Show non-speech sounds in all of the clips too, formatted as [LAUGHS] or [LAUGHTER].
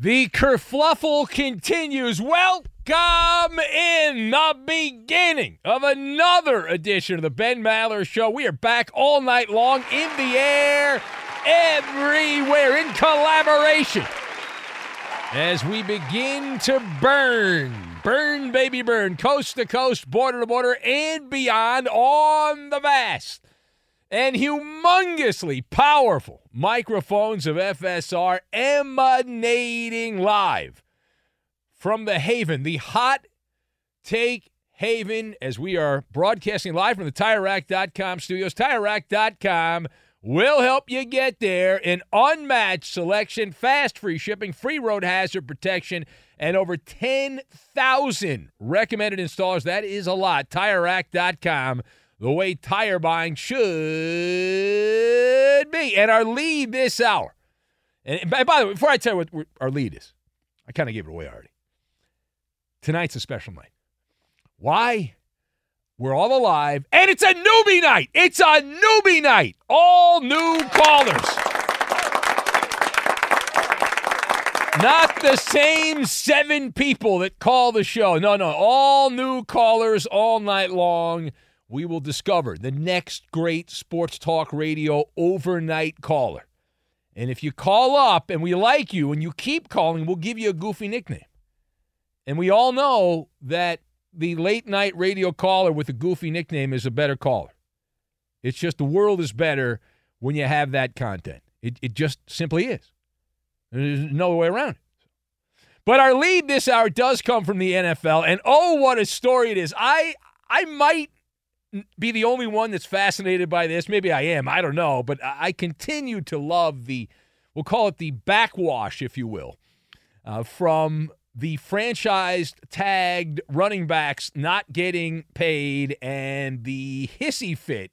The kerfluffle continues. Welcome in the beginning of another edition of the Ben Maller Show. We are back all night long in the air, everywhere, in collaboration. As we begin to burn, burn, baby, burn, coast to coast, border to border, and beyond on the vast and humongously powerful microphones of FSR emanating live from the Haven, the hot take Haven, as we are broadcasting live from the TireRack.com studios. TireRack.com will help you get there. An unmatched selection, fast free shipping, free road hazard protection, and over 10,000 recommended installers. That is a lot. TireRack.com the way tire buying should be. And our lead this hour, and by, by the way, before I tell you what our lead is, I kind of gave it away already. Tonight's a special night. Why? We're all alive, and it's a newbie night. It's a newbie night. All new callers. Not the same seven people that call the show. No, no. All new callers all night long we will discover the next great sports talk radio overnight caller. And if you call up and we like you and you keep calling, we'll give you a goofy nickname. And we all know that the late night radio caller with a goofy nickname is a better caller. It's just the world is better when you have that content. It, it just simply is. There's no way around it. But our lead this hour does come from the NFL, and oh, what a story it is! I I might be the only one that's fascinated by this. Maybe I am. I don't know. But I continue to love the, we'll call it the backwash, if you will, uh, from the franchised tagged running backs not getting paid and the hissy fit,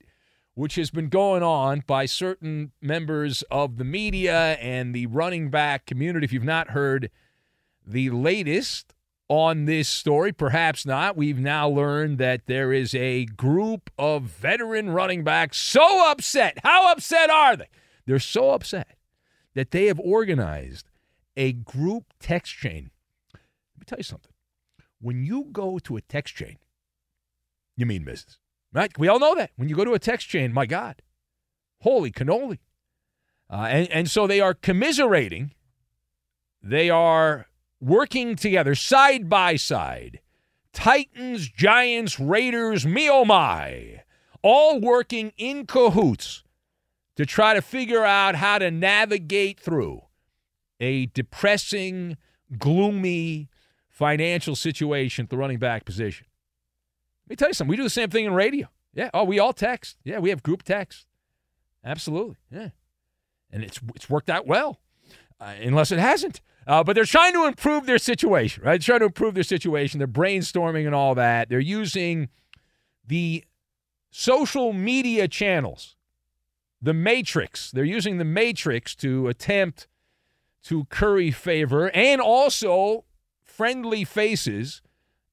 which has been going on by certain members of the media and the running back community. If you've not heard the latest on this story. Perhaps not. We've now learned that there is a group of veteran running backs so upset. How upset are they? They're so upset that they have organized a group text chain. Let me tell you something. When you go to a text chain, you mean business, right? We all know that. When you go to a text chain, my God, holy cannoli. Uh, and, and so they are commiserating. They are working together side by side. Titans, Giants, Raiders, me oh my, all working in cahoots to try to figure out how to navigate through a depressing, gloomy financial situation at the running back position. Let me tell you something. We do the same thing in radio. Yeah. Oh, we all text. Yeah, we have group text. Absolutely. Yeah. And it's it's worked out well, uh, unless it hasn't. Uh, but they're trying to improve their situation, right? They're trying to improve their situation. They're brainstorming and all that. They're using the social media channels, the matrix. They're using the matrix to attempt to curry favor and also friendly faces,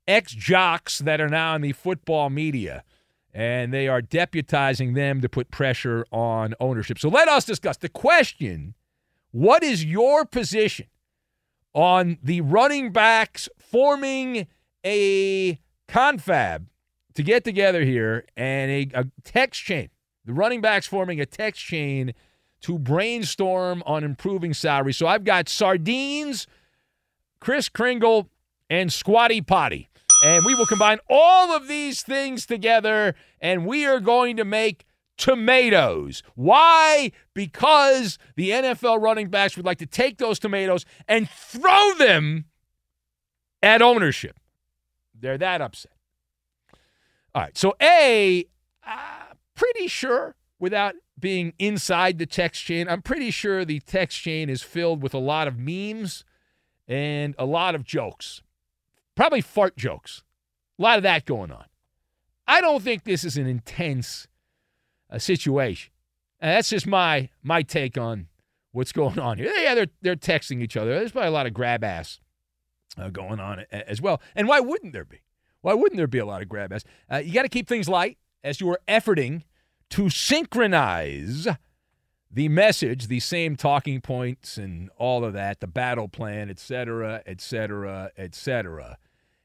ex jocks that are now in the football media. And they are deputizing them to put pressure on ownership. So let us discuss the question what is your position on the running backs forming a confab to get together here and a, a text chain. The running backs forming a text chain to brainstorm on improving salary. So I've got Sardines, Chris Kringle, and Squatty Potty. And we will combine all of these things together, and we are going to make tomatoes. Why? Because the NFL running backs would like to take those tomatoes and throw them at ownership. They're that upset. All right. So, A, pretty sure without being inside the text chain, I'm pretty sure the text chain is filled with a lot of memes and a lot of jokes. Probably fart jokes. A lot of that going on. I don't think this is an intense situation. And that's just my my take on what's going on here. Yeah, they're they're texting each other. There's probably a lot of grab ass uh, going on as well. And why wouldn't there be? Why wouldn't there be a lot of grab ass? Uh, you got to keep things light as you are efforting to synchronize the message, the same talking points and all of that, the battle plan, et cetera, et cetera, et cetera.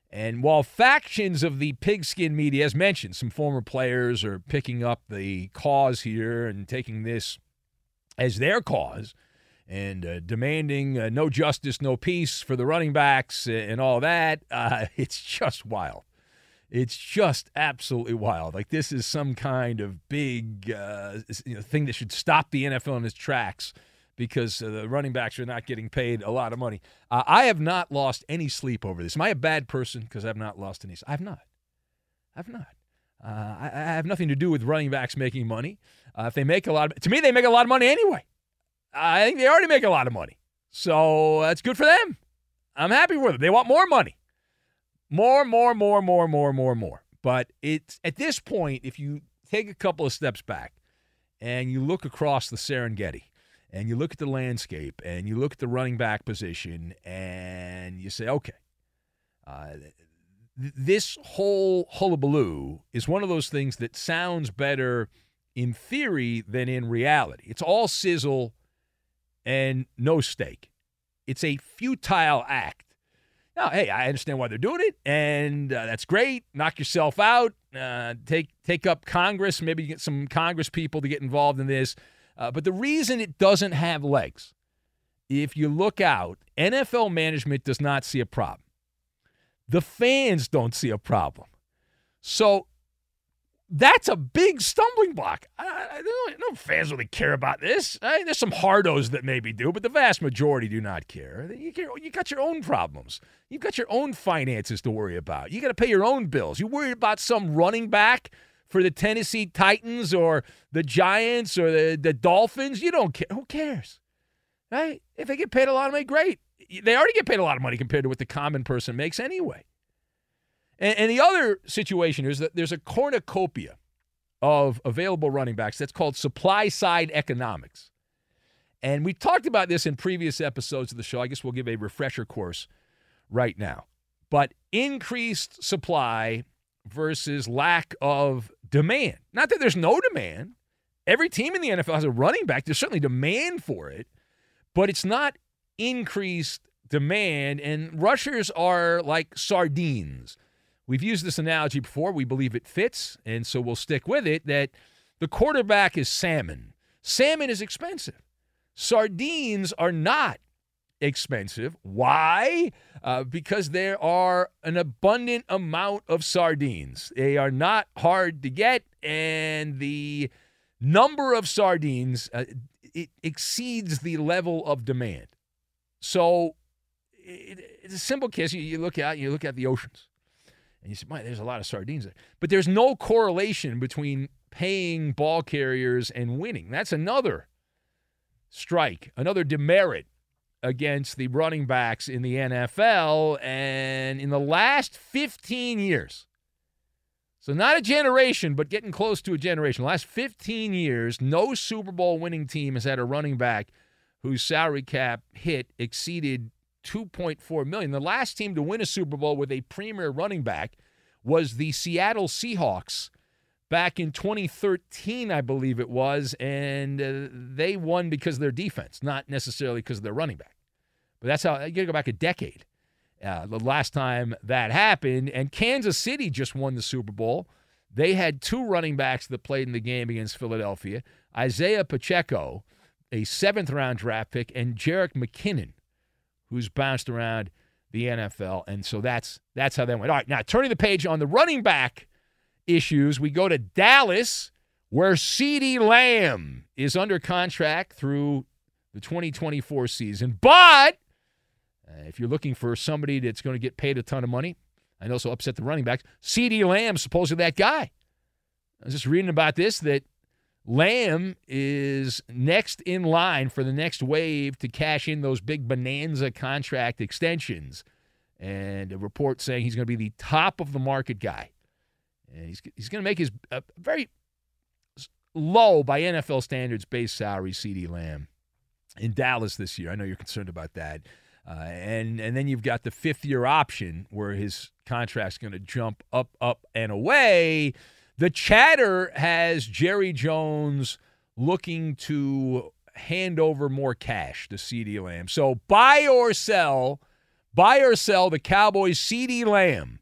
And while factions of the pigskin media, as mentioned, some former players are picking up the cause here and taking this as their cause and uh, demanding uh, no justice, no peace for the running backs and all that, [LAUGHS] uh, it's just wild. It's just absolutely wild. Like this is some kind of big uh, you know, thing that should stop the NFL in its tracks because uh, the running backs are not getting paid a lot of money. Uh, I have not lost any sleep over this. Am I a bad person because I've not lost any? I've not. I've not. Uh, I, I, have nothing to do with running backs making money. Uh, if they make a lot of, to me, they make a lot of money anyway. I think they already make a lot of money, so that's good for them. I'm happy with them. They want more money, more, more, more, more, more, more, more. But it's at this point, if you take a couple of steps back and you look across the Serengeti and you look at the landscape and you look at the running back position and you say, okay, uh, th- this whole hullabaloo is one of those things that sounds better in theory than in reality. It's all sizzle and no steak. It's a futile act. Now, hey, I understand why they're doing it, and uh, that's great. Knock yourself out. Uh, take take up Congress. Maybe get some Congress people to get involved in this. Uh, but the reason it doesn't have legs, if you look out, NFL management does not see a problem. The fans don't see a problem. So that's a big stumbling block. I, I, no fans really care about this. I, there's some hardos that maybe do, but the vast majority do not care. You, care. you got your own problems. You've got your own finances to worry about. You got to pay your own bills. You worried about some running back for the Tennessee Titans or the Giants or the, the Dolphins. You don't care. Who cares? Right? If they get paid a lot of money, great. They already get paid a lot of money compared to what the common person makes anyway. And, and the other situation is that there's a cornucopia of available running backs that's called supply side economics. And we talked about this in previous episodes of the show. I guess we'll give a refresher course right now. but increased supply versus lack of demand. Not that there's no demand. Every team in the NFL has a running back. There's certainly demand for it, but it's not increased demand. And rushers are like sardines. We've used this analogy before. We believe it fits, and so we'll stick with it that the quarterback is salmon. Salmon is expensive. Sardines are not expensive. Why? Uh, because there are an abundant amount of sardines. They are not hard to get, and the number of sardines uh, it exceeds the level of demand. So it, it's a simple case. You, you look at you look at the oceans, and you say, "My, there's a lot of sardines there," but there's no correlation between paying ball carriers and winning. That's another strike, another demerit against the running backs in the NFL. And in the last 15 years, so not a generation, but getting close to a generation, the last 15 years, no Super Bowl winning team has had a running back whose salary cap hit exceeded 2.4 million. The last team to win a Super Bowl with a premier running back was the Seattle Seahawks back in 2013, I believe it was, and uh, they won because of their defense, not necessarily because of their running back. But that's how you got to go back a decade. Uh, the last time that happened, and Kansas City just won the Super Bowl. They had two running backs that played in the game against Philadelphia Isaiah Pacheco, a seventh round draft pick, and Jerick McKinnon, who's bounced around the NFL. And so that's that's how that went. All right, now turning the page on the running back issues, we go to Dallas, where CeeDee Lamb is under contract through the 2024 season. But uh, if you're looking for somebody that's going to get paid a ton of money and also upset the running backs, CeeDee Lamb supposedly that guy. I was just reading about this that Lamb is next in line for the next wave to cash in those big bonanza contract extensions. And a report saying he's going to be the top of the market guy. And he's, he's going to make his uh, very low by NFL standards base salary, CeeDee Lamb, in Dallas this year. I know you're concerned about that. Uh, and and then you've got the fifth year option where his contract's going to jump up, up, and away. The chatter has Jerry Jones looking to hand over more cash to CeeDee Lamb. So buy or sell, buy or sell the Cowboys CeeDee Lamb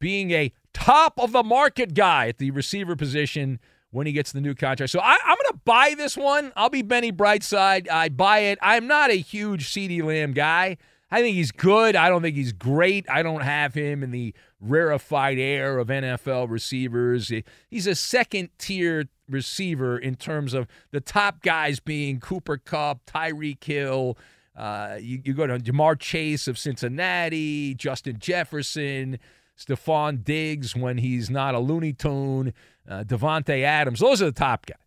being a top of the market guy at the receiver position when he gets the new contract. So I, am going to buy this one. I'll be Benny Brightside. I buy it. I'm not a huge CeeDee Lamb guy. I think he's good. I don't think he's great. I don't have him in the rarefied air of NFL receivers. He's a second tier receiver in terms of the top guys being Cooper Kupp, Tyreek Hill. Uh, you, you go to Ja'Marr Chase of Cincinnati, Justin Jefferson. Stefon Diggs when he's not a Looney Tune, uh, Davante Adams. Those are the top guys.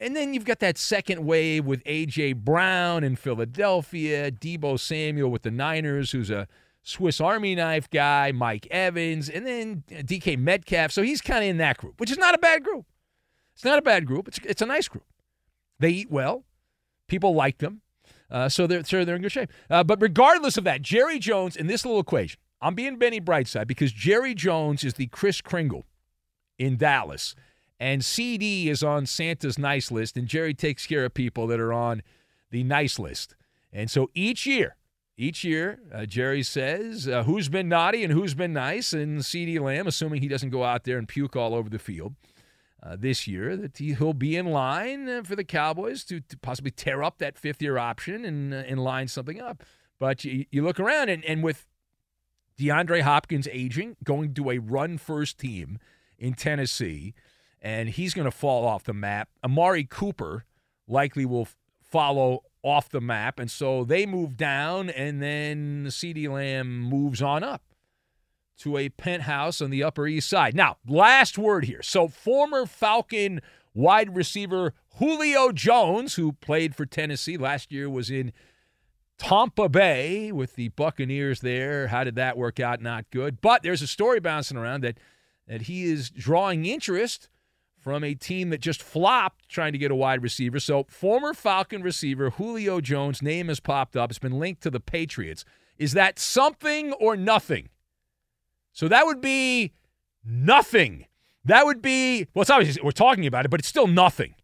And then you've got that second wave with A.J. Brown in Philadelphia, Deebo Samuel with the Niners, who's a Swiss Army knife guy, Mike Evans, and then DK Metcalf. So he's kind of in that group, which is not a bad group. It's not a bad group. It's, it's a nice group. They eat well. People like them. Uh, so they're, so they're in good shape. Uh, but regardless of that, Jerry Jones in this little equation, I'm being Benny Brightside because Jerry Jones is the Kris Kringle in Dallas, and CeeDee is on Santa's nice list, and Jerry takes care of people that are on the nice list. And so each year, each year, uh, Jerry says uh, who's been naughty and who's been nice, and CeeDee Lamb, assuming he doesn't go out there and puke all over the field. Uh, this year, that he, will be in line uh, for the Cowboys to, to, possibly tear up that fifth year option and, uh, and line something up. But you, you look around, and, and with DeAndre Hopkins aging, going to a run first team in Tennessee, and he's going to fall off the map. Amari Cooper likely will follow off the map, and so they move down, and then CeeDee Lamb moves on up to a penthouse on the Upper East Side. Now, last word here. So, former Falcon wide receiver Julio Jones, who played for Tennessee last year, was in Tampa Bay with the Buccaneers there. How did that work out? Not good. But there's a story bouncing around that that he is drawing interest from a team that just flopped trying to get a wide receiver. So, former Falcon receiver Julio Jones' name has popped up. It's been linked to the Patriots. Is that something or nothing So that would be nothing. That would be, well, it's obviously we're talking about it, but it's still nothing.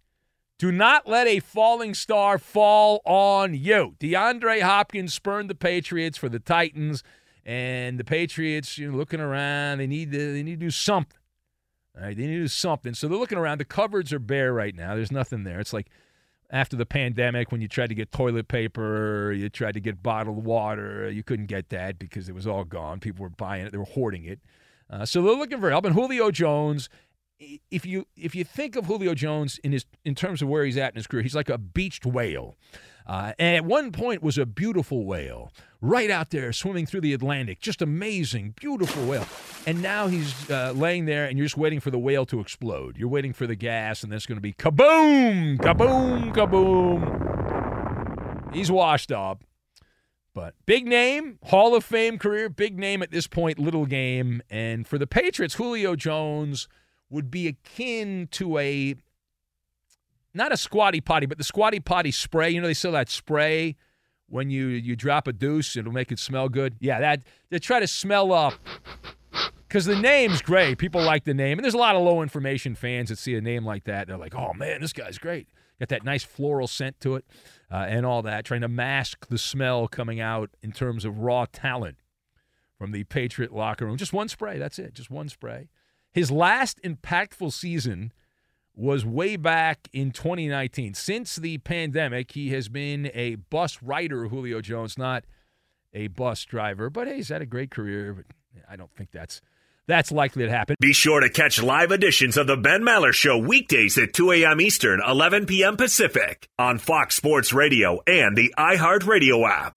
Do not let a falling star fall on you. DeAndre Hopkins spurned the Patriots for the Titans, and the Patriots, you know, looking around, they need to, they need to do something. All right, they need to do something. So they're looking around. The cupboards are bare right now. There's nothing there. It's like after the pandemic when you tried to get toilet paper, you tried to get bottled water, you couldn't get that because it was all gone. People were buying it, they were hoarding it. Uh, so they're looking for help. And Julio Jones, if you if you think of Julio Jones in his in terms of where he's at in his career, he's like a beached whale. Uh, and at one point was a beautiful whale right out there swimming through the Atlantic, just amazing, beautiful whale. And now he's uh, laying there, and you're just waiting for the whale to explode. You're waiting for the gas, and there's going to be kaboom, kaboom, kaboom. He's washed up. But big name, Hall of Fame career, big name at this point, little game. And for the Patriots, Julio Jones would be akin to a not a squatty potty, but the squatty potty spray. You know, they sell that spray when you you drop a deuce, it'll make it smell good. Yeah, that they try to smell up because the name's great. People like the name, and there's a lot of low information fans that see a name like that. They're like, "Oh man, this guy's great." Got that nice floral scent to it, uh, and all that, trying to mask the smell coming out in terms of raw talent from the Patriot locker room. Just one spray. That's it. Just one spray. His last impactful season was way back in 2019. Since the pandemic, he has been a bus rider, Julio Jones, not a bus driver. But hey, he's had a great career. But I don't think that's that's likely to happen. Be sure to catch live editions of the Ben Maller Show weekdays at 2 a.m. Eastern, 11 p.m. Pacific on Fox Sports Radio and the iHeartRadio app.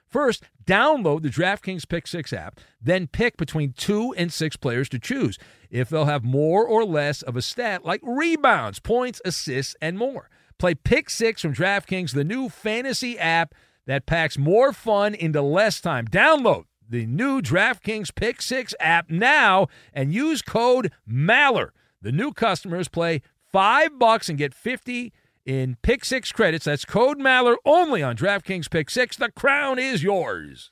First, download the DraftKings Pick Six app, then pick between two and six players to choose if they'll have more or less of a stat like rebounds, points, assists, and more. Play Pick Six from DraftKings, the new fantasy app that packs more fun into less time. Download the new DraftKings Pick Six app now and use code MALLER. The new customers play five bucks and get 50 in Pick Six credits. That's code Maller only on DraftKings Pick Six. The crown is yours.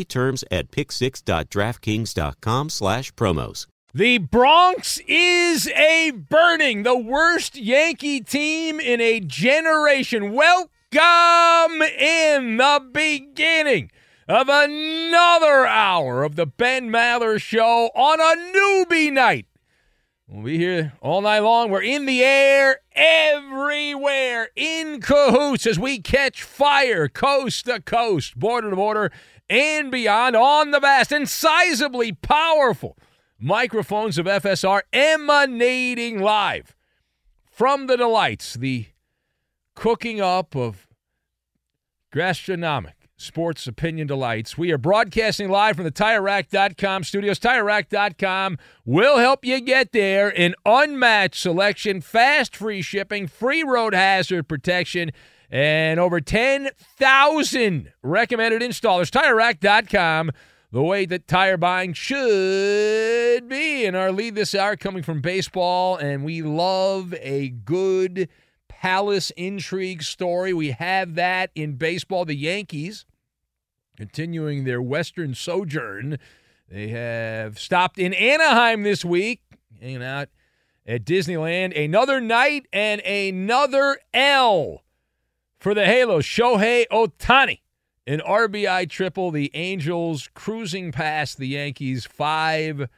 terms at pick6.draftkings.com slash promos. The Bronx is a burning, the worst Yankee team in a generation. Welcome in the beginning of another hour of the Ben Maller Show on a newbie night. We'll be here all night long. We're in the air everywhere in cahoots as we catch fire coast to coast, border to border, and beyond on the vast and sizably powerful microphones of FSR emanating live from the delights, the cooking up of gastronomic sports opinion delights. We are broadcasting live from the TireRack.com studios. TireRack.com will help you get there. An unmatched selection, fast free shipping, free road hazard protection, and over 10,000 recommended installers. TireRack.com, the way that tire buying should be. And our lead this hour coming from baseball, and we love a good palace intrigue story. We have that in baseball. The Yankees continuing their Western sojourn. They have stopped in Anaheim this week, hanging out at Disneyland. Another night and another L for the Halos. Shohei Ohtani, an RBI triple. The Angels cruising past the Yankees 5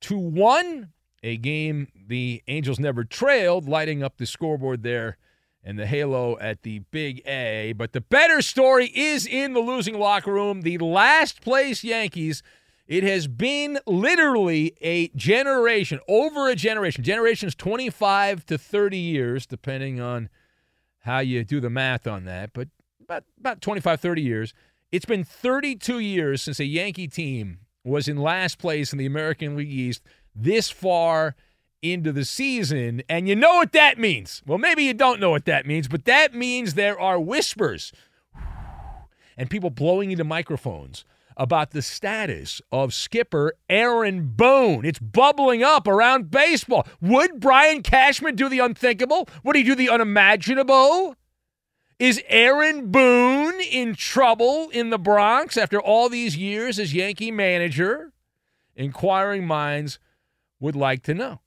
to 1. A game the Angels never trailed, lighting up the scoreboard there and the halo at the big A. But the better story is in the losing locker room. The last place Yankees. It has been literally a generation, over a generation. Generations 25 to 30 years, depending on how you do the math on that, but about, about 25, 30 years. It's been 32 years since a Yankee team was in last place in the American League East this far into the season. And you know what that means. Well, maybe you don't know what that means, but that means there are whispers and people blowing into microphones about the status of skipper Aaron Boone. It's bubbling up around baseball. Would Brian Cashman do the unthinkable? Would he do the unimaginable? Is Aaron Boone in trouble in the Bronx after all these years as Yankee manager? Inquiring minds would like to know.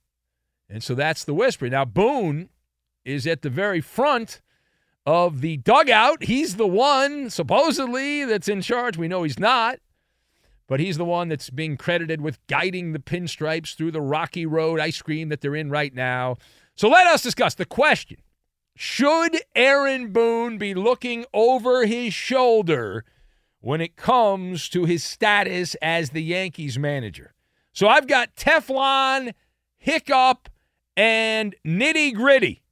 And so that's the whisper. Now, Boone is at the very front of the dugout. He's the one, supposedly, that's in charge. We know he's not, but he's the one that's being credited with guiding the pinstripes through the rocky road ice cream that they're in right now. So let us discuss the question Should Aaron Boone be looking over his shoulder when it comes to his status as the Yankees manager? So I've got Teflon, Hiccup, and nitty gritty.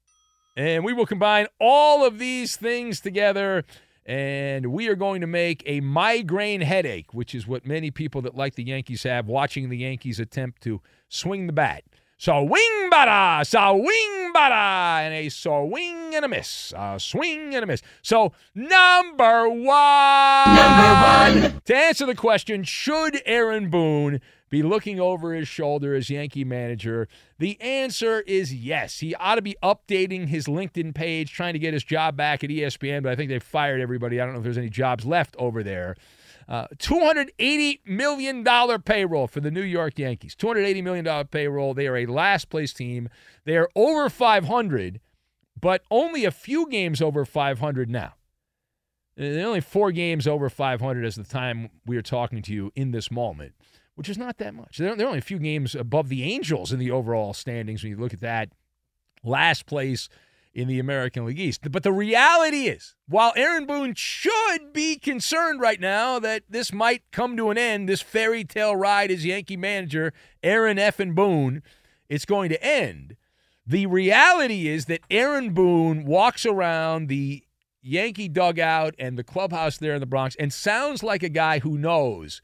And we will combine all of these things together, and we are going to make a migraine headache, which is what many people that like the Yankees have watching the Yankees attempt to swing the bat. So swing bada, wing bada, and a swing and a miss, a swing and a miss. So number one, number one. To answer the question, should Aaron Boone be looking over his shoulder as Yankee manager? The answer is yes. He ought to be updating his LinkedIn page, trying to get his job back at ESPN, but I think they've fired everybody. I don't know if there's any jobs left over there. Uh, $280 million payroll for the New York Yankees. $280 million payroll. They are a last place team. They are over 500, but only a few games over 500 now. They're only four games over 500 as the time we are talking to you in this moment which is not that much. They're, they're only a few games above the Angels in the overall standings when you look at that. Last place in the American League East. But the reality is, while Aaron Boone should be concerned right now that this might come to an end, this fairy tale ride as Yankee manager, Aaron F. and Boone, it's going to end. The reality is that Aaron Boone walks around the Yankee dugout and the clubhouse there in the Bronx and sounds like a guy who knows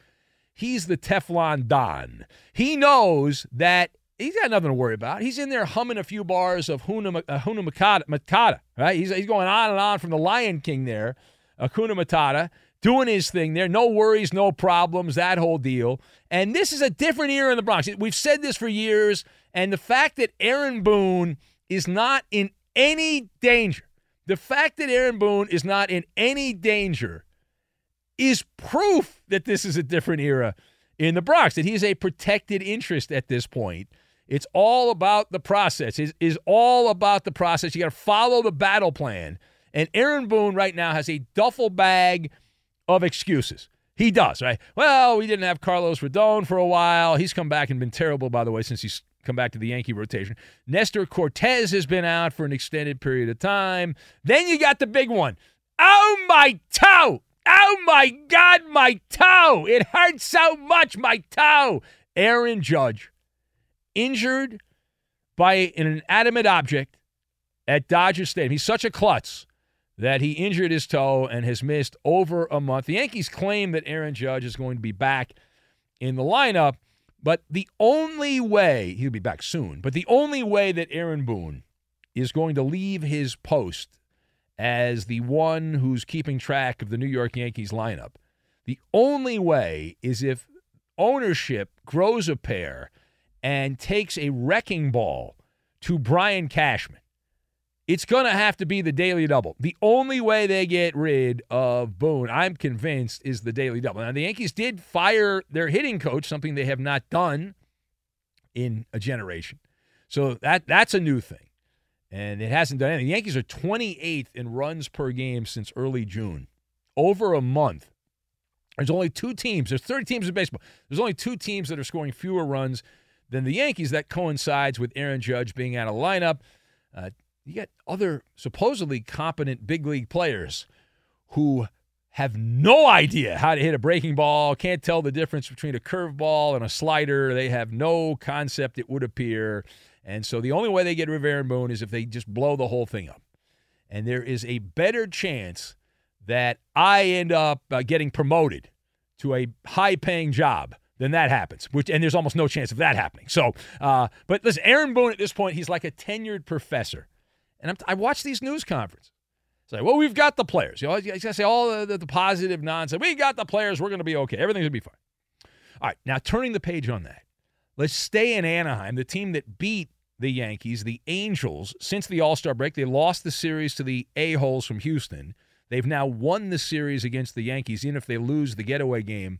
he's the Teflon Don. He knows that he's got nothing to worry about. He's in there humming a few bars of Huna, uh, Huna Makata, right? He's, he's going on and on from the Lion King there, Hakuna Matata, doing his thing there. No worries, no problems, that whole deal. And this is a different era in the Bronx. We've said this for years. And the fact that Aaron Boone is not in any danger, the fact that Aaron Boone is not in any danger is proof that this is a different era in the Bronx, that he's a protected interest at this point. It's all about the process. It is all about the process. You got to follow the battle plan. And Aaron Boone right now has a duffel bag of excuses. He does, right? Well, we didn't have Carlos Rodon for a while. He's come back and been terrible, by the way, since he's come back to the Yankee rotation. Nestor Cortes has been out for an extended period of time. Then you got the big one. Oh, my toe! Oh, my God, my toe! It hurts so much, my toe! Aaron Judge, injured by an inanimate object at Dodger Stadium. He's such a klutz that he injured his toe and has missed over a month. The Yankees claim that Aaron Judge is going to be back in the lineup, but the only way, he'll be back soon, but the only way that Aaron Boone is going to leave his post as the one who's keeping track of the New York Yankees lineup, the only way is if ownership grows a pair and takes a wrecking ball to Brian Cashman it's going to have to be the daily double. The only way they get rid of Boone, I'm convinced, is the daily double. Now, the Yankees did fire their hitting coach, something they have not done in a generation. So that that's a new thing. And it hasn't done anything. The Yankees are 28th in runs per game since early June. Over a month. There's only two teams. There's 30 teams in baseball. There's only two teams that are scoring fewer runs than the Yankees. That coincides with Aaron Judge being out of lineup. Uh, you get other supposedly competent big league players who have no idea how to hit a breaking ball, can't tell the difference between a curveball and a slider. They have no concept, it would appear. And so the only way they get of Aaron Boone is if they just blow the whole thing up. And there is a better chance that I end up uh, getting promoted to a high paying job then that happens. Which and there's almost no chance of that happening. So, uh, but listen, Aaron Boone at this point, he's like a tenured professor. And I'm, i watch these news conferences. like, well, we've got the players. You know, got to say all the, the, the positive nonsense. We got the players. We're going to be okay. Everything's going to be fine. All right, now turning the page on that. Let's stay in Anaheim, the team that beat the Yankees, the Angels, since the All Star break. They lost the series to the A-holes from Houston. They've now won the series against the Yankees, even if they lose the getaway game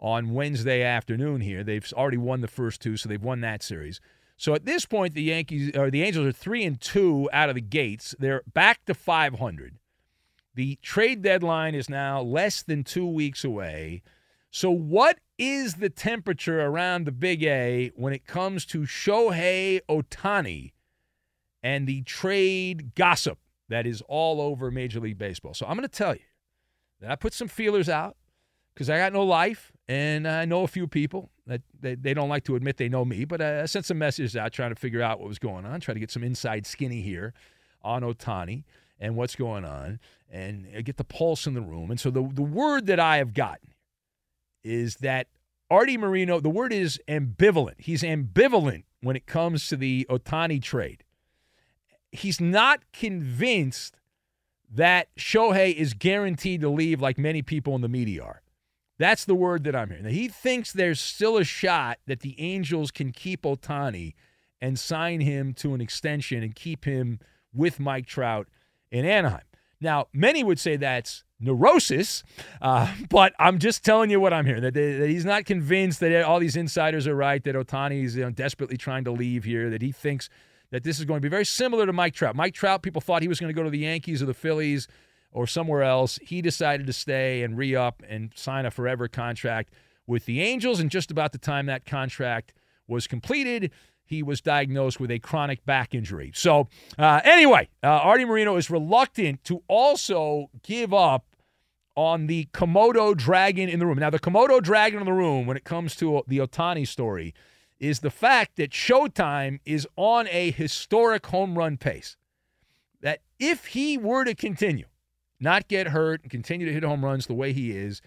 on Wednesday afternoon here. They've already won the first two, so they've won that series. So at this point, the Yankees or the Angels are three and two out of the gates. They're back to 500. The trade deadline is now less than two weeks away. So, what is the temperature around the Big A when it comes to Shohei Ohtani and the trade gossip that is all over Major League Baseball? So, I'm going to tell you that I put some feelers out because I got no life and I know a few people that they, they don't like to admit they know me, but I sent some messages out trying to figure out what was going on, try to get some inside skinny here on Ohtani and what's going on, and get the pulse in the room. And so the, the word that I have gotten is that Arte Moreno, the word is ambivalent. He's ambivalent when it comes to the Ohtani trade. He's not convinced that Shohei is guaranteed to leave like many people in the media are. That's the word that I'm hearing. he thinks there's still a shot that the Angels can keep Ohtani and sign him to an extension and keep him with Mike Trout in Anaheim. Now, many would say that's neurosis, uh, [LAUGHS] but I'm just telling you what I'm hearing. That, that, he's not convinced that all these insiders are right, that Ohtani is you know, desperately trying to leave here, that he thinks that this is going to be very similar to Mike Trout. Mike Trout, people thought he was going to go to the Yankees or the Phillies or somewhere else. He decided to stay and re up and sign a forever contract with the Angels. And just about the time that contract was completed, he was diagnosed with a chronic back injury. So, uh, anyway, uh, Arte Moreno is reluctant to also give up on the Komodo dragon in the room. Now, the Komodo dragon in the room, when it comes to the Ohtani story, is the fact that Showtime is on a historic home run pace. That if he were to continue, not get hurt, and continue to hit home runs the way he is,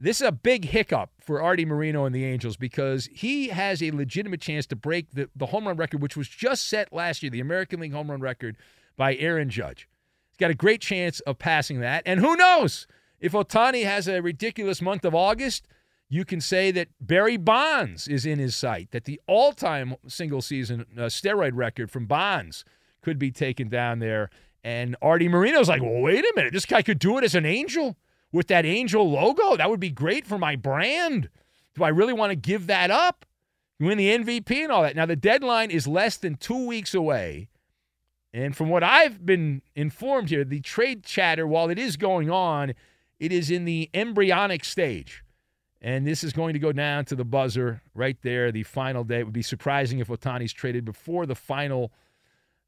this is a big hiccup for Arte Moreno and the Angels because he has a legitimate chance to break the, the home run record, which was just set last year, the American League home run record by Aaron Judge. He's got a great chance of passing that. And who knows? If Ohtani has a ridiculous month of August, you can say that Barry Bonds is in his sight, that the all time single season uh, steroid record from Bonds could be taken down there. And Arte Moreno's like, well, wait a minute. This guy could do it as an angel with that angel logo. That would be great for my brand. Do I really want to give that up? Win the MVP and all that. Now, the deadline is less than two weeks away. And from what I've been informed here, the trade chatter, while it is going on, it is in the embryonic stage. And this is going to go down to the buzzer right there, the final day. It would be surprising if Ohtani's traded before the final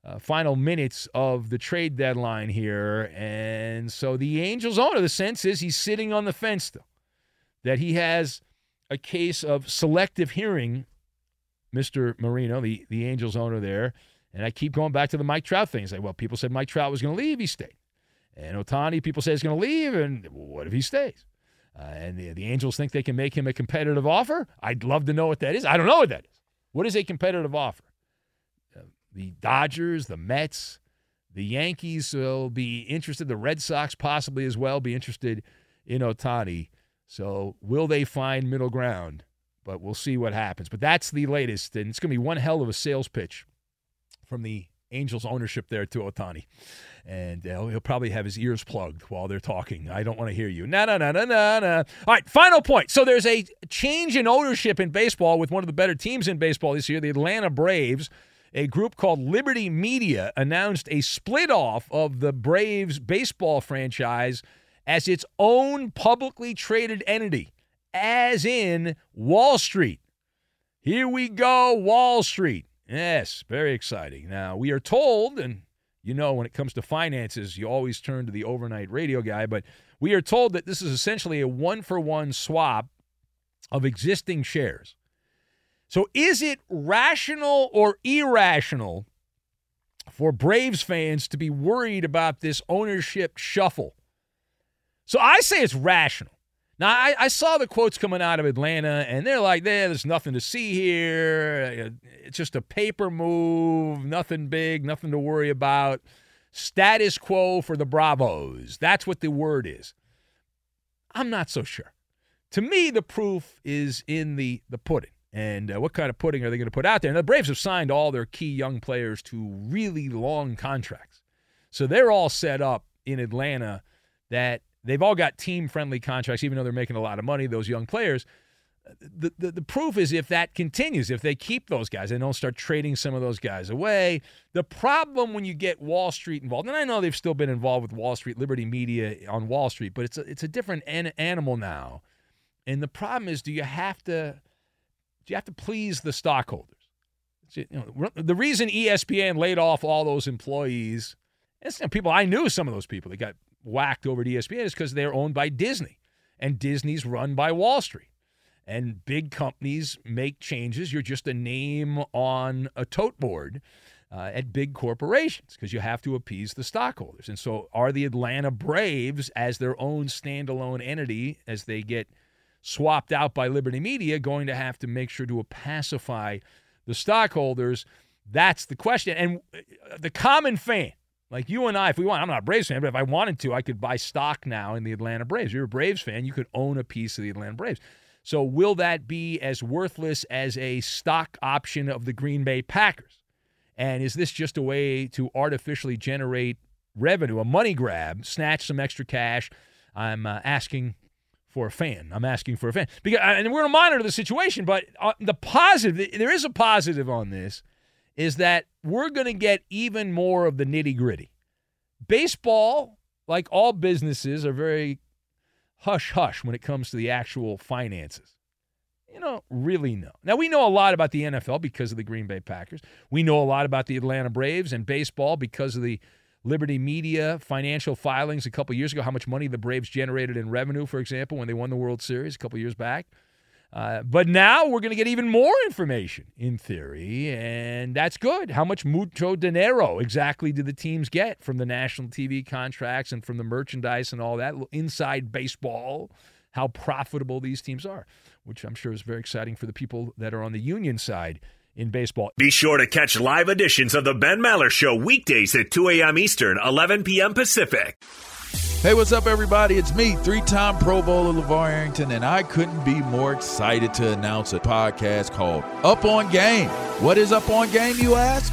uh, final minutes of the trade deadline here. And so the Angels owner, the sense is he's sitting on the fence still, that he has a case of selective hearing, Mr. Moreno, the, the Angels owner there. And I keep going back to the Mike Trout thing. It's like, well, people said Mike Trout was going to leave. He stayed. And Ohtani, people say he's going to leave. And what if he stays? Uh, and the, the Angels think they can make him a competitive offer. I'd love to know what that is. I don't know what that is. What is a competitive offer? The Dodgers, the Mets, the Yankees will be interested. The Red Sox possibly as well be interested in Ohtani. So will they find middle ground? But we'll see what happens. But that's the latest, and it's going to be one hell of a sales pitch from the Angels ownership there to Ohtani, And uh, he'll probably have his ears plugged while they're talking. I don't want to hear you. No, no, no, no, no, no. All right, final point. So there's a change in ownership in baseball with one of the better teams in baseball this year, the Atlanta Braves a group called Liberty Media announced a split off of the Braves baseball franchise as its own publicly traded entity, as in Wall Street. Here we go, Wall Street. Yes, very exciting. Now, we are told, and you know, when it comes to finances, you always turn to the overnight radio guy, but we are told that this is essentially a one for one swap of existing shares. So is it rational or irrational for Braves fans to be worried about this ownership shuffle? So I say it's rational. Now, I, I saw the quotes coming out of Atlanta, and they're like, there, there's nothing to see here. It's just a paper move, nothing big, nothing to worry about. Status quo for the Bravos. That's what the word is. I'm not so sure. To me, the proof is in the, the pudding and uh, what kind of pudding are they going to put out there? And the Braves have signed all their key young players to really long contracts. So they're all set up in Atlanta that they've all got team friendly contracts, even though they're making a lot of money, those young players. The, the, the proof is if that continues, if they keep those guys and don't start trading some of those guys away. The problem when you get Wall Street involved, and I know they've still been involved with Wall Street, Liberty Media on Wall Street, but it's a, it's a different an- animal now. And the problem is, do you have to you have to please the stockholders. You know, the reason ESPN laid off all those employees, and know, people I knew some of those people that got whacked over at ESPN is because they're owned by Disney, and Disney's run by Wall Street. And big companies make changes. You're just a name on a tote board uh, at big corporations because you have to appease the stockholders. And so, are the Atlanta Braves, as their own standalone entity, as they get – swapped out by Liberty Media going to have to make sure to pacify the stockholders? That's the question. And uh, the common fan, like you and I, if we want, I'm not a Braves fan, but if I wanted to, I could buy stock now in the Atlanta Braves. You're a Braves fan, you could own a piece of the Atlanta Braves. So will that be as worthless as a stock option of the Green Bay Packers? And is this just a way to artificially generate revenue, a money grab, snatch some extra cash? I'm uh, asking for a fan. I'm asking for a fan because, and we're going to monitor the situation. But uh, the positive, there is a positive on this, is that we're going to get even more of the nitty gritty. Baseball, like all businesses, are very hush hush when it comes to the actual finances. You don't really know. Now, we know a lot about the NFL because of the Green Bay Packers. We know a lot about the Atlanta Braves and baseball because of the Liberty Media financial filings a couple years ago, how much money the Braves generated in revenue, for example, when they won the World Series a couple years back. Uh, but now we're going to get even more information in theory, and that's good. How much mucho dinero exactly do the teams get from the national TV contracts and from the merchandise and all that inside baseball? How profitable these teams are, which I'm sure is very exciting for the people that are on the union side in baseball. Be sure to catch live editions of the Ben Maller Show weekdays at 2 a.m. Eastern, 11 p.m. Pacific. Hey, what's up, everybody? It's me, three time Pro Bowler LaVar Arrington, and I couldn't be more excited to announce a podcast called Up on Game. What is Up on Game, you ask?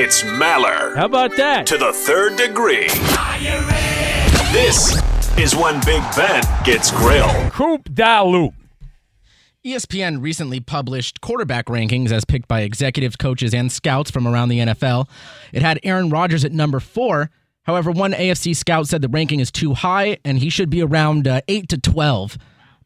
It's Maller. How about that? To the third degree. This is when Big Ben gets grilled. Coop da loop. ESPN recently published quarterback rankings as picked by executives, coaches, and scouts from around the NFL. It had Aaron Rodgers at number four. However, one AFC scout said the ranking is too high and he should be around uh, 8 to 12.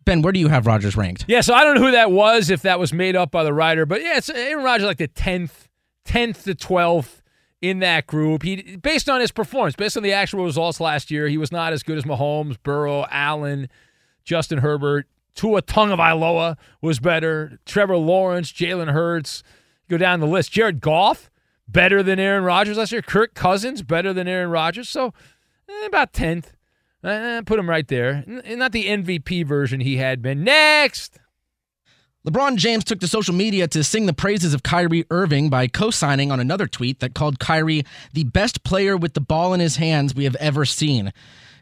Ben, where do you have Rodgers ranked? Yeah, so I don't know who that was, if that was made up by the writer, but yeah, it's Aaron Rodgers like the 10th, 10th to 12th in that group. He based on his performance, based on the actual results last year, he was not as good as Mahomes, Burrow, Allen, Justin Herbert. Tua Tagovailoa was better. Trevor Lawrence, Jalen Hurts. Go down the list. Jared Goff better than Aaron Rodgers last year. Kirk Cousins better than Aaron Rodgers. So eh, about tenth. Eh, put him right there. N- not the MVP version he had been. Next. LeBron James took to social media to sing the praises of Kyrie Irving by co signing on another tweet that called Kyrie the best player with the ball in his hands we have ever seen.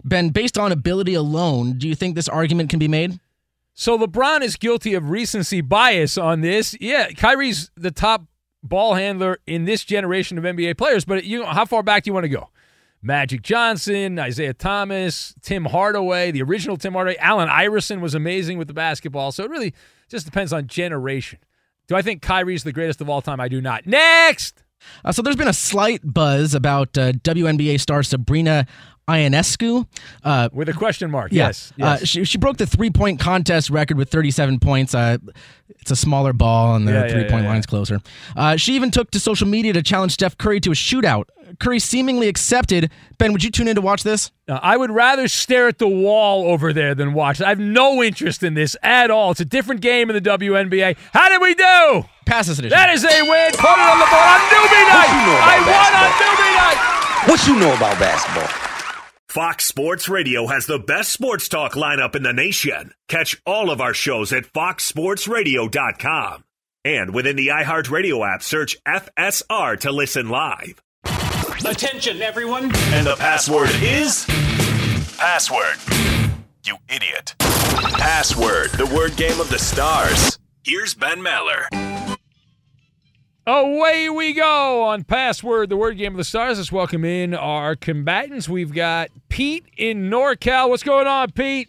Ben, based on ability alone, do you think this argument can be made? So LeBron is guilty of recency bias on this. Yeah, Kyrie's the top ball handler in this generation of NBA players, but you know, how far back do you want to go? Magic Johnson, Isiah Thomas, Tim Hardaway, the original Tim Hardaway. Allen Iverson was amazing with the basketball. So it really just depends on generation. Do I think Kyrie's the greatest of all time? I do not. Next! Uh, so there's been a slight buzz about uh, WNBA star Sabrina Ionescu. Uh, With a question mark, yeah. yes. Uh, she, she broke the three point contest record with 37 points. Uh, it's a smaller ball, and the Yeah, yeah, three point yeah, line's closer. Uh, she even took to social media to challenge Steph Curry to a shootout. Curry seemingly accepted. Ben, would you tune in to watch this? Uh, I would rather stare at the wall over there than watch it. I have no interest in this at all. It's a different game in the WNBA. How did we do? Pass this edition. That is a win. Put it on the board on newbie night. you know about I won on newbie night. What you know about basketball? Fox Sports Radio has the best sports talk lineup in the nation. Catch all of our shows at foxsportsradio.com. And within the iHeartRadio app, search FSR to listen live. Attention, everyone. And the password is password. You idiot. Password, the word game of the stars. Here's Ben Maller. Away we go on Password, the word game of the stars. Let's welcome in our combatants. We've got Pete in NorCal. What's going on, Pete?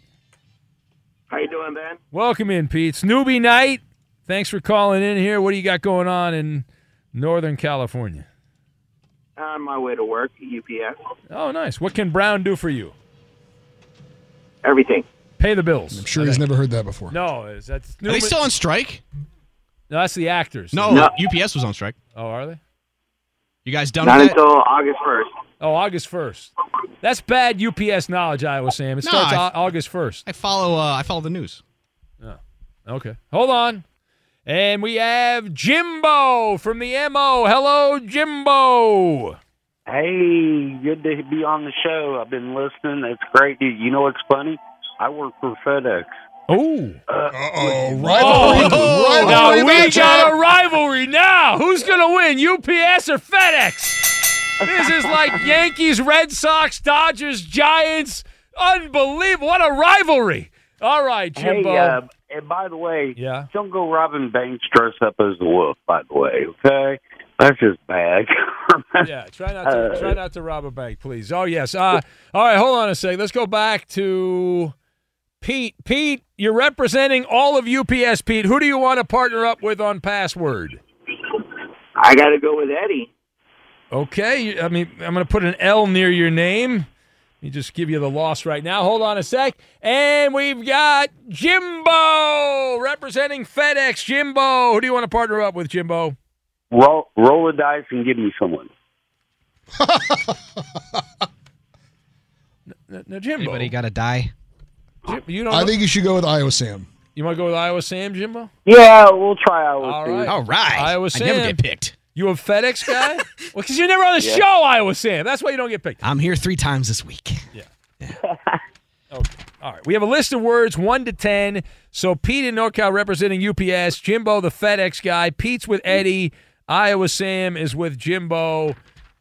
How you doing, Ben? Welcome in, Pete. It's newbie night. Thanks for calling in here. What do you got going on in Northern California? On my way to work, UPS. Oh, nice. What can Brown do for you? Everything. Pay the bills. I'm sure he's never heard that before. No, is that's Are they still on strike? No, that's the actors. No, No. UPS was on strike. Oh, are they? You guys done Not with that? until August 1st. Oh, August first. That's bad UPS knowledge, Iowa Sam. It No, starts I- Au- August first. I follow. Uh, I follow the news. Oh. Okay. Hold on. And we have Jimbo from the MO. Hello, Jimbo. Hey, good to be on the show. I've been listening. It's great. You know what's funny? I work for FedEx. Uh, oh. Uh-oh. Oh, Rivalry. now Rivalry we got a rivalry now. Who's going to win, UPS or FedEx? This is like [LAUGHS] Yankees, Red Sox, Dodgers, Giants. Unbelievable. What a rivalry. All right, Jimbo. Hey, uh, and by the way, Yeah. don't go robbing banks dressed up as a wolf. By the way, okay, that's just bad. [LAUGHS] yeah, try not to Uh, try not to rob a bank, please. Oh yes. Uh, all right, hold on a sec. Let's go back to Pete. Pete, you're representing all of UPS. Pete, who do you want to partner up with on password? I got to go with Eddie. Okay, I mean I'm going to put an L near your name. Let me just give you the loss right now. Hold on a sec. And we've got Jimbo representing FedEx. Jimbo, who do you want to partner up with, Jimbo? roll, roll the dice and give me someone. [LAUGHS] Now, now, Jimbo. Anybody got to die? Jim, you don't I know- think you should go with Iowa Sam. you want to go with Iowa Sam, Jimbo? Yeah, we'll try Iowa All Sam. right. All right. Iowa I Sam. never get picked. You a FedEx guy? [LAUGHS] well, because you're never on the Yeah. show, Iowa Sam. That's why you don't get picked. I'm here three times this week. Yeah. Okay. All right. We have a list of words, one to ten. So Pete in NorCal representing UPS, Jimbo the FedEx guy, Pete's with Eddie, Iowa Sam is with Jimbo,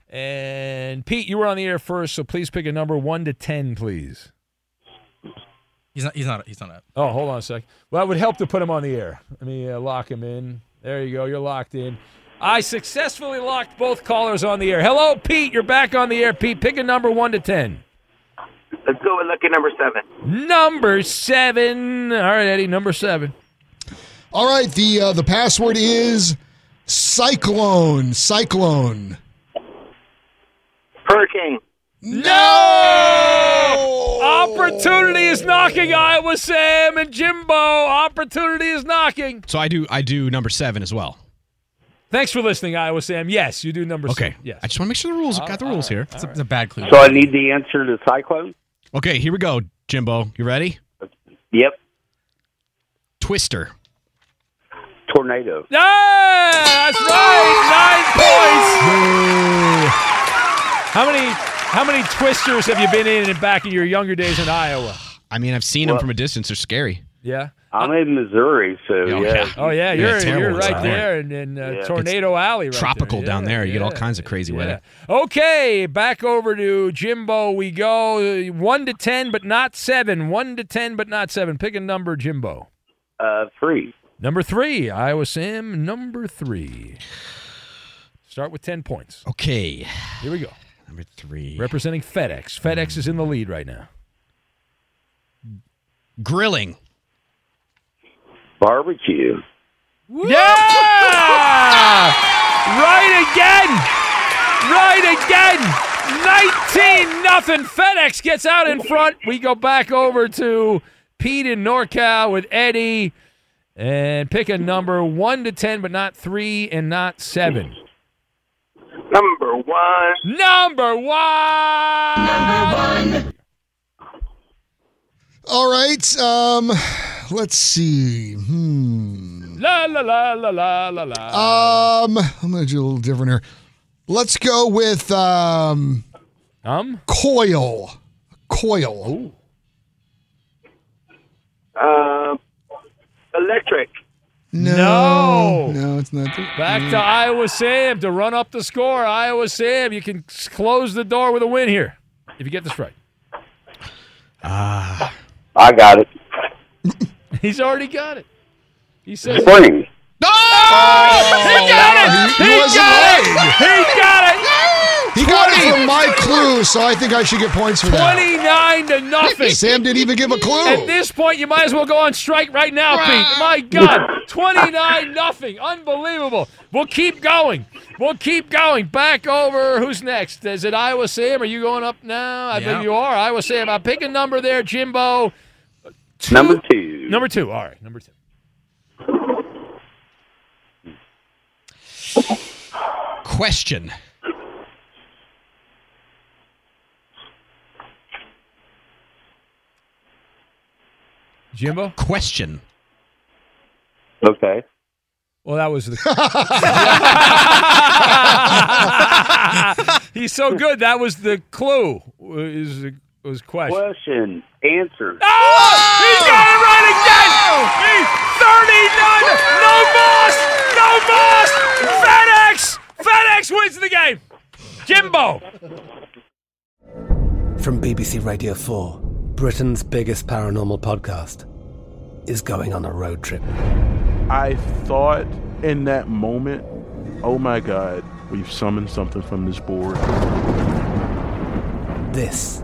and Pete, you were on the air first, so please pick a number one to ten, please. He's not. He's not. He's not. Oh, hold on a sec. Well, that would help to put him on the air. Let me uh, lock him in. There you go. You're locked in. I successfully locked both callers on the air. Hello, Pete. You're back on the air. Pete, pick a number one to ten. Let's go with lucky number seven. Number seven. All right, Eddie. Number seven. All right, the uh, the password is cyclone. Cyclone. Hurricane. No! Opportunity is knocking, Iowa Sam and Jimbo. Opportunity is knocking. So I do. I do number seven as well. Thanks for listening, Iowa Sam. Yes, you do number Okay. seven. Yes. I just want to make sure the rules. Got the rules here. It's a, it's a bad clue. So I need the answer to cyclone. Okay, here we go, Jimbo. You ready? Yep. Twister. Tornado. Yeah, that's right. Nine points. How many how many twisters have you been in and back in your younger days in Iowa? I mean, I've seen them from a distance. They're scary. Yeah. I'm in Missouri, so Oh, yeah. yeah. Oh yeah, Yeah, you're terrible you're right out there in, in uh, Yeah. Tornado Alley. Right tropical there. down Yeah, there. You get all kinds of crazy yeah. weather. Okay, back over to Jimbo. We go one to ten, but not seven. One to ten, but not seven. Pick a number, Jimbo. Uh, three. Number three, Iowa Sam. Number three. Start with ten points. Okay. Here we go. Number three. Representing FedEx. FedEx is in the lead right now. Grilling. Barbecue. Yeah! right again! Right again! 19 nothing. FedEx gets out in front. We go back over to Pete in NorCal with Eddie and pick a number 1 to 10, but not 3 and not 7. Number one. Number one. Number one. All right. Um, let's see. Hmm. La la la la la la la. Um, I'm gonna do a little different here. Let's go with um, um, coil, coil. Uh, electric. No. no, it's not. The, Back to Iowa Sam to run up the score. Iowa Sam, you can close the door with a win here if you get this right. Ah. I got it. [LAUGHS] He's already got it. He says. Spring. No! he oh, got it! He He, was got it! He got it! He got it from my clue, so I think I should get points for that. 29 to nothing. Sam didn't even give a clue. At this point, you might as well go on strike right now, Pete. My God, 29 [LAUGHS] nothing. Unbelievable. We'll keep going. We'll keep going. Back over. Who's next? Is it Iowa Sam? Are you going up now? I Yeah. think you are. Iowa Sam. I pick a number there, Jimbo. Two- Number two. Number two. All right. Number two. Question. Jimbo? Question. Okay. Well, that was the. [LAUGHS] [LAUGHS] He's so good. That was the clue. Is was question. Question. Answer. Oh! He oh! got it right again! Oh! He 39! No boss! No boss! FedEx! FedEx wins the game! Jimbo! From BBC Radio 4, Britain's biggest paranormal podcast is going on a road trip. I thought in that moment, oh my God, we've summoned something from this board. This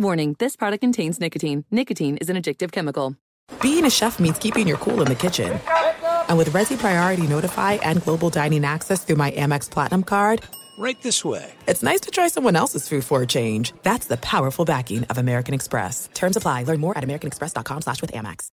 Warning, this product contains nicotine. Nicotine is an addictive chemical. Being a chef means keeping your cool in the kitchen. And with Resy Priority Notify and Global Dining Access through my Amex Platinum card, Right this way. it's nice to try someone else's food for a change. That's the powerful backing of American Express. Terms apply. Learn more at americanexpress.com slash with Amex.